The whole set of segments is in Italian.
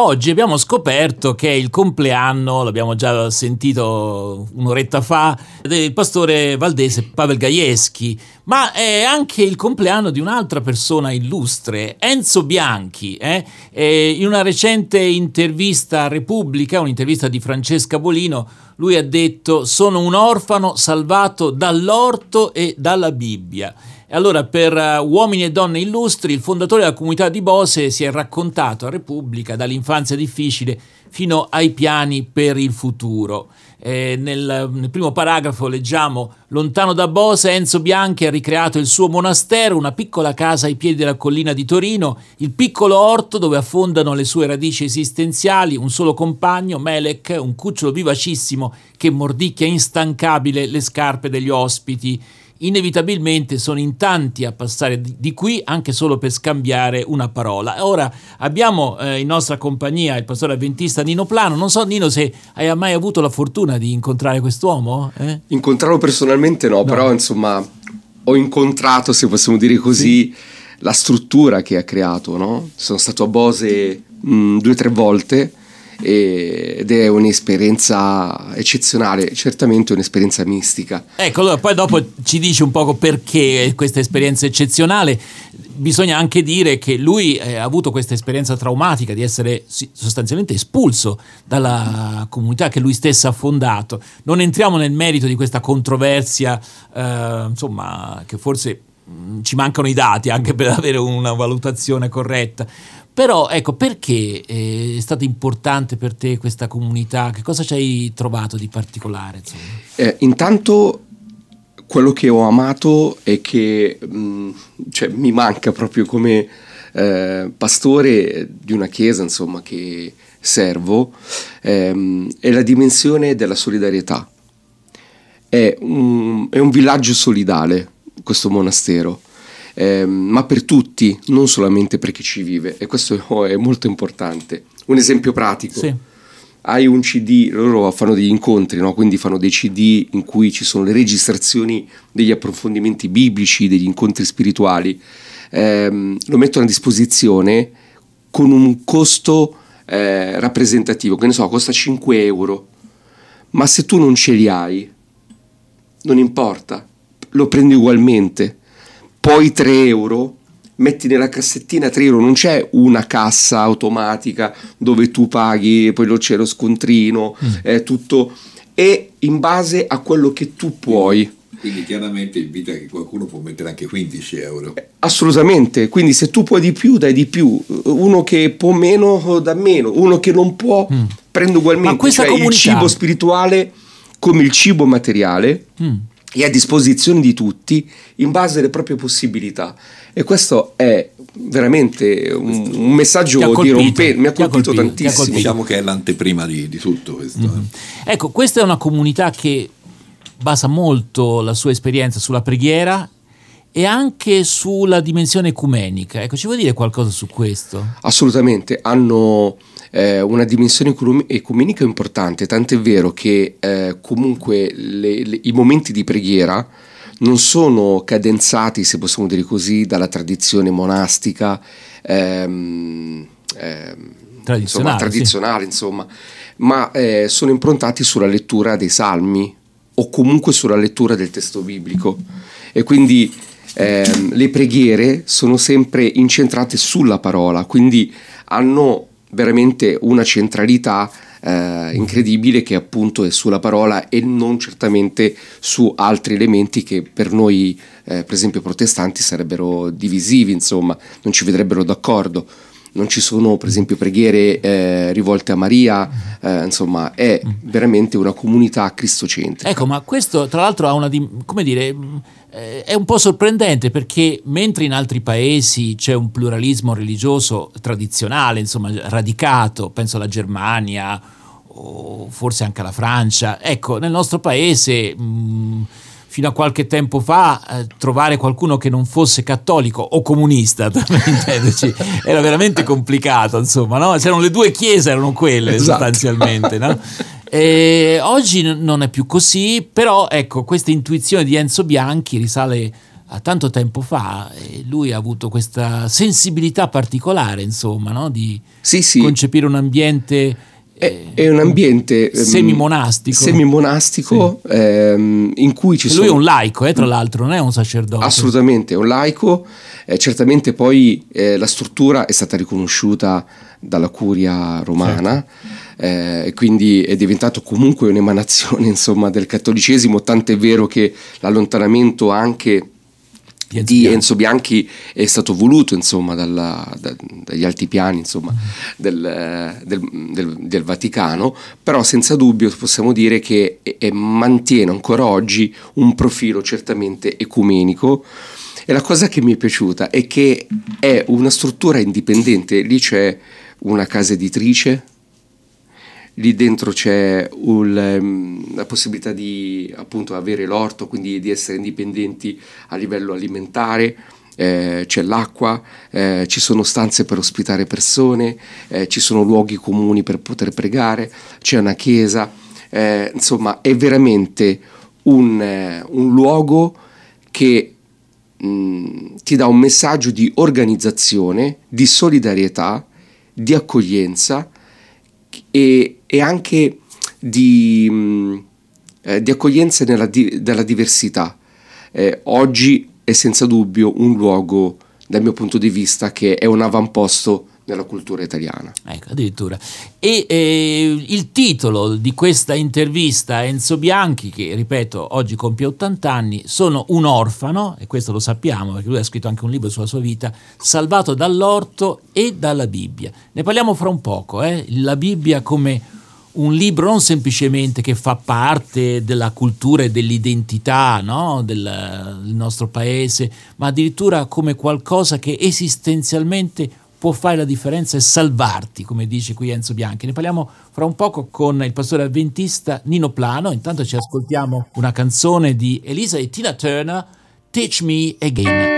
oggi abbiamo scoperto che è il compleanno, l'abbiamo già sentito un'oretta fa, del pastore valdese Pavel Gajewski, ma è anche il compleanno di un'altra persona illustre, Enzo Bianchi. Eh? in una recente intervista a Repubblica, un'intervista di Francesca Bolino, lui ha detto sono un orfano salvato dall'orto e dalla Bibbia. E allora per uh, Uomini e Donne Illustri, il fondatore della comunità di Bose si è raccontato a Repubblica dall'infanzia difficile fino ai piani per il futuro. Eh, nel, nel, primo paragrafo leggiamo lontano da Bose Enzo Bianchi ha ricreato il suo monastero, una piccola casa ai piedi della collina di Torino, il piccolo orto dove affondano le sue radici esistenziali, un solo compagno, Melek, un cucciolo vivacissimo che mordicchia instancabile le scarpe degli ospiti inevitabilmente sono in tanti a passare di, qui anche solo per scambiare una parola. Ora abbiamo eh, in nostra compagnia il pastore avventista Nino Plano. Non so, Nino, se hai mai avuto la fortuna di incontrare quest'uomo? Eh? Incontrarlo personalmente no, no, però insomma ho incontrato, se possiamo dire così, sì. la struttura che ha creato. No? Sono stato a Bose mh, due o tre volte ed è un'esperienza eccezionale, certamente un'esperienza mistica. Ecco, allora poi dopo ci dici un poco perché questa esperienza eccezionale. Bisogna anche dire che lui eh, ha avuto questa esperienza traumatica di essere sostanzialmente espulso dalla comunità che lui stesso ha fondato. Non entriamo nel merito di questa controversia, eh, insomma, che forse mm, ci mancano i dati anche per avere una valutazione corretta. Però ecco, perché eh, è stata importante per te questa comunità? Che cosa ci hai trovato di particolare? Eh, intanto quello che ho amato è che mh, mm, cioè, mi manca proprio come eh, pastore di una chiesa insomma, che servo ehm, è la dimensione della solidarietà. È un, è un villaggio solidale questo monastero eh, ma per tutti, non solamente per chi ci vive, e questo è molto importante. Un esempio pratico. Sì. Hai un CD, loro fanno degli incontri, no? quindi fanno dei CD in cui ci sono le registrazioni degli approfondimenti biblici, degli incontri spirituali. Eh, lo mettono a disposizione con un costo eh, rappresentativo, che ne so, costa 5 euro. Ma se tu non ce li hai, non importa, lo prendi ugualmente poi 3 euro, metti nella cassettina 3 euro, non c'è una cassa automatica dove tu paghi, poi c'è lo scontrino, mm. è tutto, è in base a quello che tu puoi. Quindi chiaramente invita che qualcuno può mettere anche 15 euro. Eh, assolutamente, quindi se tu puoi di più dai di più, uno che può meno dà meno, uno che non può mm. prende ugualmente, cioè comunità... il cibo spirituale come il cibo materiale. Mm è a disposizione di tutti in base alle proprie possibilità e questo è veramente un, un messaggio dirompente mi ha colpito, colpito tantissimo colpito. diciamo che è l'anteprima di, di tutto questo mm-hmm. ecco questa è una comunità che basa molto la sua esperienza sulla preghiera e anche sulla dimensione ecumenica. Ecco, ci vuoi dire qualcosa su questo? Assolutamente, hanno eh, una dimensione ecumenica importante, tant'è vero che eh, comunque le, le, i momenti di preghiera non sono cadenzati, se possiamo dire così, dalla tradizione monastica. Ehm, ehm, tradizionale, insomma, tradizionale sì. insomma, ma eh, sono improntati sulla lettura dei salmi o comunque sulla lettura del testo biblico e quindi eh, le preghiere sono sempre incentrate sulla parola, quindi hanno veramente una centralità eh, incredibile che appunto è sulla parola e non certamente su altri elementi che per noi, eh, per esempio protestanti, sarebbero divisivi, insomma, non ci vedrebbero d'accordo. Non ci sono, per esempio, preghiere eh, rivolte a Maria, eh, insomma, è veramente una comunità cristocentrica. Ecco, ma questo tra l'altro ha una, come dire, eh, è un po' sorprendente perché mentre in altri paesi c'è un pluralismo religioso tradizionale, insomma, radicato, penso alla Germania o forse anche alla Francia, ecco, nel nostro paese... Mh, fino a qualche tempo fa eh, trovare qualcuno che non fosse cattolico o comunista, era veramente complicato, insomma, no? C'erano le due chiese, erano quelle esatto. sostanzialmente, no? E oggi non è più così, però ecco, questa intuizione di Enzo Bianchi risale a tanto tempo fa e lui ha avuto questa sensibilità particolare, insomma, no? di Sì, sì. concepire un ambiente È, eh, è un ambiente ehm, semimonastico. semimonastico, ehm, in cui ci E sono Lui è un laico, eh, tra l'altro, non è un sacerdote. Assolutamente, è un laico, eh, certamente poi eh, la struttura è stata riconosciuta dalla curia romana eh, e quindi è diventato comunque un'emanazione insomma, del cattolicesimo, tant'è vero che l'allontanamento anche Di Enzo di. Enzo Bianchi è stato voluto insomma, dalla- da- dagli altipiani insomma, del, eh, del- del- del Vaticano, però senza dubbio possiamo dire che è- è- mantiene ancora oggi un profilo certamente ecumenico. E la cosa che mi è piaciuta è che è una struttura indipendente, lì c'è una casa editrice, lì dentro c'è un, ehm, la possibilità di appunto avere l'orto, quindi di essere indipendenti a livello alimentare. eh, c'è l'acqua, eh, ci sono stanze per ospitare persone, eh, ci sono luoghi comuni per poter pregare, c'è una chiesa, eh, insomma è veramente un, eh, un luogo che mh, ti dà un messaggio di organizzazione, di solidarietà, di accoglienza e, e anche di, eh, di accoglienza nella, di- della diversità. Eh, oggi è senza dubbio un luogo, dal mio punto di vista, che è un avamposto nella cultura italiana. Ecco, addirittura. E eh, il titolo di questa intervista a Enzo Bianchi, che ripeto oggi compie 80 anni, sono un orfano, e questo lo sappiamo perché lui ha scritto anche un libro sulla sua vita, salvato dall'orto e dalla Bibbia. Ne parliamo fra un poco, eh? la Bibbia come un libro non semplicemente che fa parte della cultura e dell'identità no? del, del nostro paese, ma addirittura come qualcosa che esistenzialmente può fare la differenza e salvarti, come dice qui Enzo Bianchi. Ne parliamo fra un poco con il pastore avventista Nino Plano. Intanto ci ascoltiamo una canzone di Elisa e Tina Turner, Teach Me Again.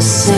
say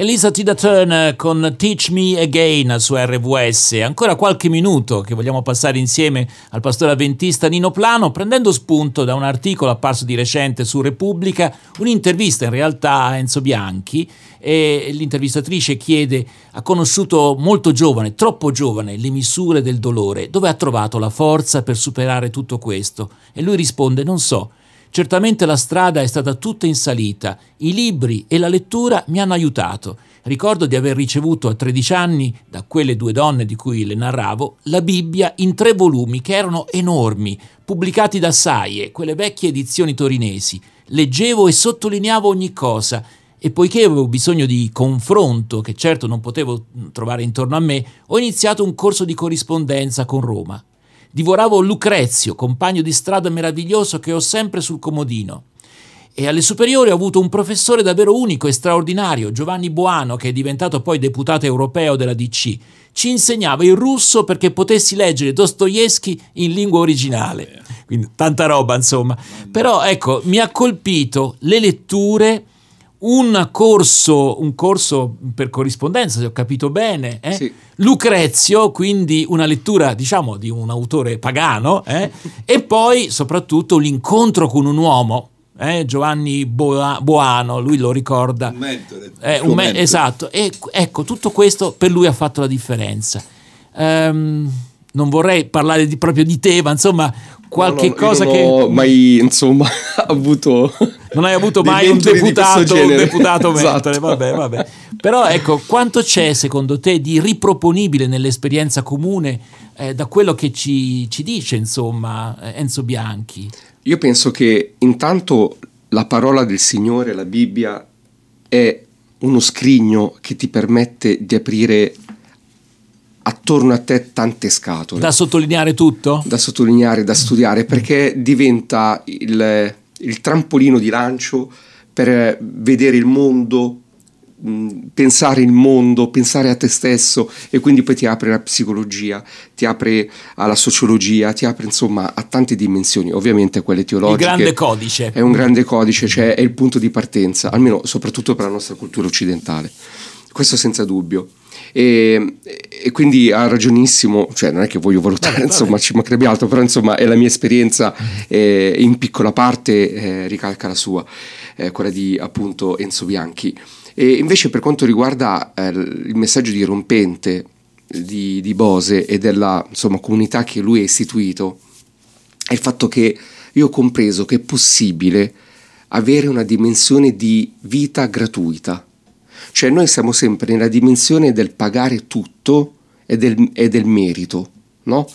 Elisa Tida Turner con Teach Me Again su RVS. Ancora qualche minuto che vogliamo passare insieme al pastore avventista Nino Plano, prendendo spunto da un articolo apparso di recente su Repubblica, un'intervista in realtà a Enzo Bianchi. E l'intervistatrice chiede: ha conosciuto molto giovane, troppo giovane, le misure del dolore. Dove ha trovato la forza per superare tutto questo? E lui risponde: Non so. Certamente la strada è stata tutta in salita, i libri e la lettura mi hanno aiutato. Ricordo di aver ricevuto a 13 anni, da quelle due donne di cui le narravo, la Bibbia in tre volumi che erano enormi, pubblicati da Saie, quelle vecchie edizioni torinesi. Leggevo e sottolineavo ogni cosa e poiché avevo bisogno di confronto, che certo non potevo trovare intorno a me, ho iniziato un corso di corrispondenza con Roma. Divoravo Lucrezio, compagno di strada meraviglioso che ho sempre sul comodino. E alle superiori ho avuto un professore davvero unico e straordinario, Giovanni Boano, che è diventato poi deputato europeo della DC. Ci insegnava il russo perché potessi leggere Dostoevsky in lingua originale. Quindi tanta roba, insomma. Però ecco, mi ha colpito le letture, un corso, un corso per corrispondenza, se ho capito bene, eh? Sì. Lucrezio, quindi una lettura, diciamo, di un autore pagano, eh? e poi soprattutto l'incontro con un uomo, eh? Giovanni Boa- Boano, lui lo ricorda. Un mentore. Eh, un me- esatto, e ecco, tutto questo per lui ha fatto la differenza. Ehm, non vorrei parlare di- proprio di te, ma insomma, qualche No, no, cosa non che ho mai, insomma, avuto. Non hai avuto mai un deputato, un deputato mentore, Esatto. vabbè, vabbè. Però ecco, quanto c'è secondo te di riproponibile nell'esperienza comune eh, da quello che ci, ci dice, insomma, eh, Enzo Bianchi? Io penso che intanto la parola del Signore, la Bibbia, è uno scrigno che ti permette di aprire attorno a te tante scatole. Da sottolineare tutto? da sottolineare, da studiare, perché diventa il, il trampolino di lancio per vedere il mondo, pensare il mondo, pensare a te stesso e quindi poi ti apre la psicologia, ti apre alla sociologia, ti apre insomma a tante dimensioni, ovviamente quelle Il teologiche. grande codice. È un grande codice, cioè è il punto di partenza, almeno soprattutto per la nostra cultura occidentale. Questo senza dubbio. E, e quindi ha ragionissimo, cioè non è che voglio valutare, vabbè. insomma, ci mancherebbe altro, però insomma è la mia esperienza, eh, in piccola parte eh, ricalca la sua, eh, quella di appunto Enzo Bianchi. E invece per quanto riguarda eh, il messaggio dirompente di, di Bose e della insomma, comunità che lui ha istituito, è il fatto che io ho compreso che è possibile avere una dimensione di vita gratuita. Cioè noi siamo sempre nella dimensione del pagare tutto e del, e del merito, no?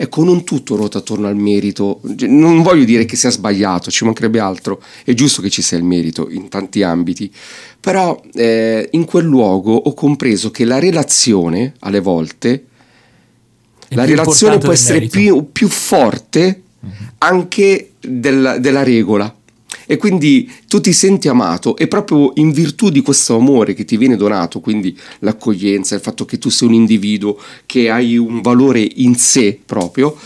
Ecco, non tutto ruota attorno al merito. Non voglio dire che sia sbagliato, ci mancherebbe altro. È giusto che ci sia il merito in tanti ambiti. Però eh, in quel luogo ho compreso che la relazione, alle volte, È la relazione può essere più, più forte anche del- della regola. E quindi tu ti senti amato e proprio in virtù di questo amore che ti viene donato, quindi l'accoglienza, il fatto che tu sei un individuo, che hai un valore in sé proprio,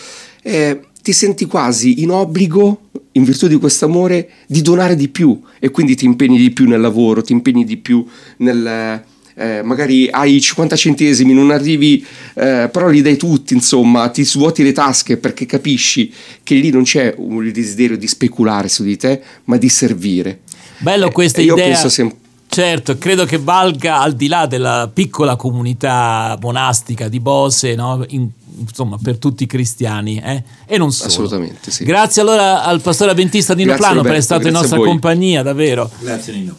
eh, ti senti quasi in obbligo, in virtù di questo amore, di donare di più. E quindi ti impegni di più nel lavoro, ti impegni di più nel... eh, magari hai 50 centesimi, non arrivi, eh, però li dai tutti, insomma, ti svuoti le tasche perché capisci che lì non c'è un desiderio di speculare su di te, ma di servire. Bello Eh, questa e io idea. penso sem- Certo, credo che valga al di là della piccola comunità monastica di Bose, no? In- insomma, per tutti i cristiani, eh? e non solo. Assolutamente, sì. Grazie allora al pastore avventista Nino Grazie, Plano per essere Roberto, stato in nostra compagnia, davvero. Grazie Nino.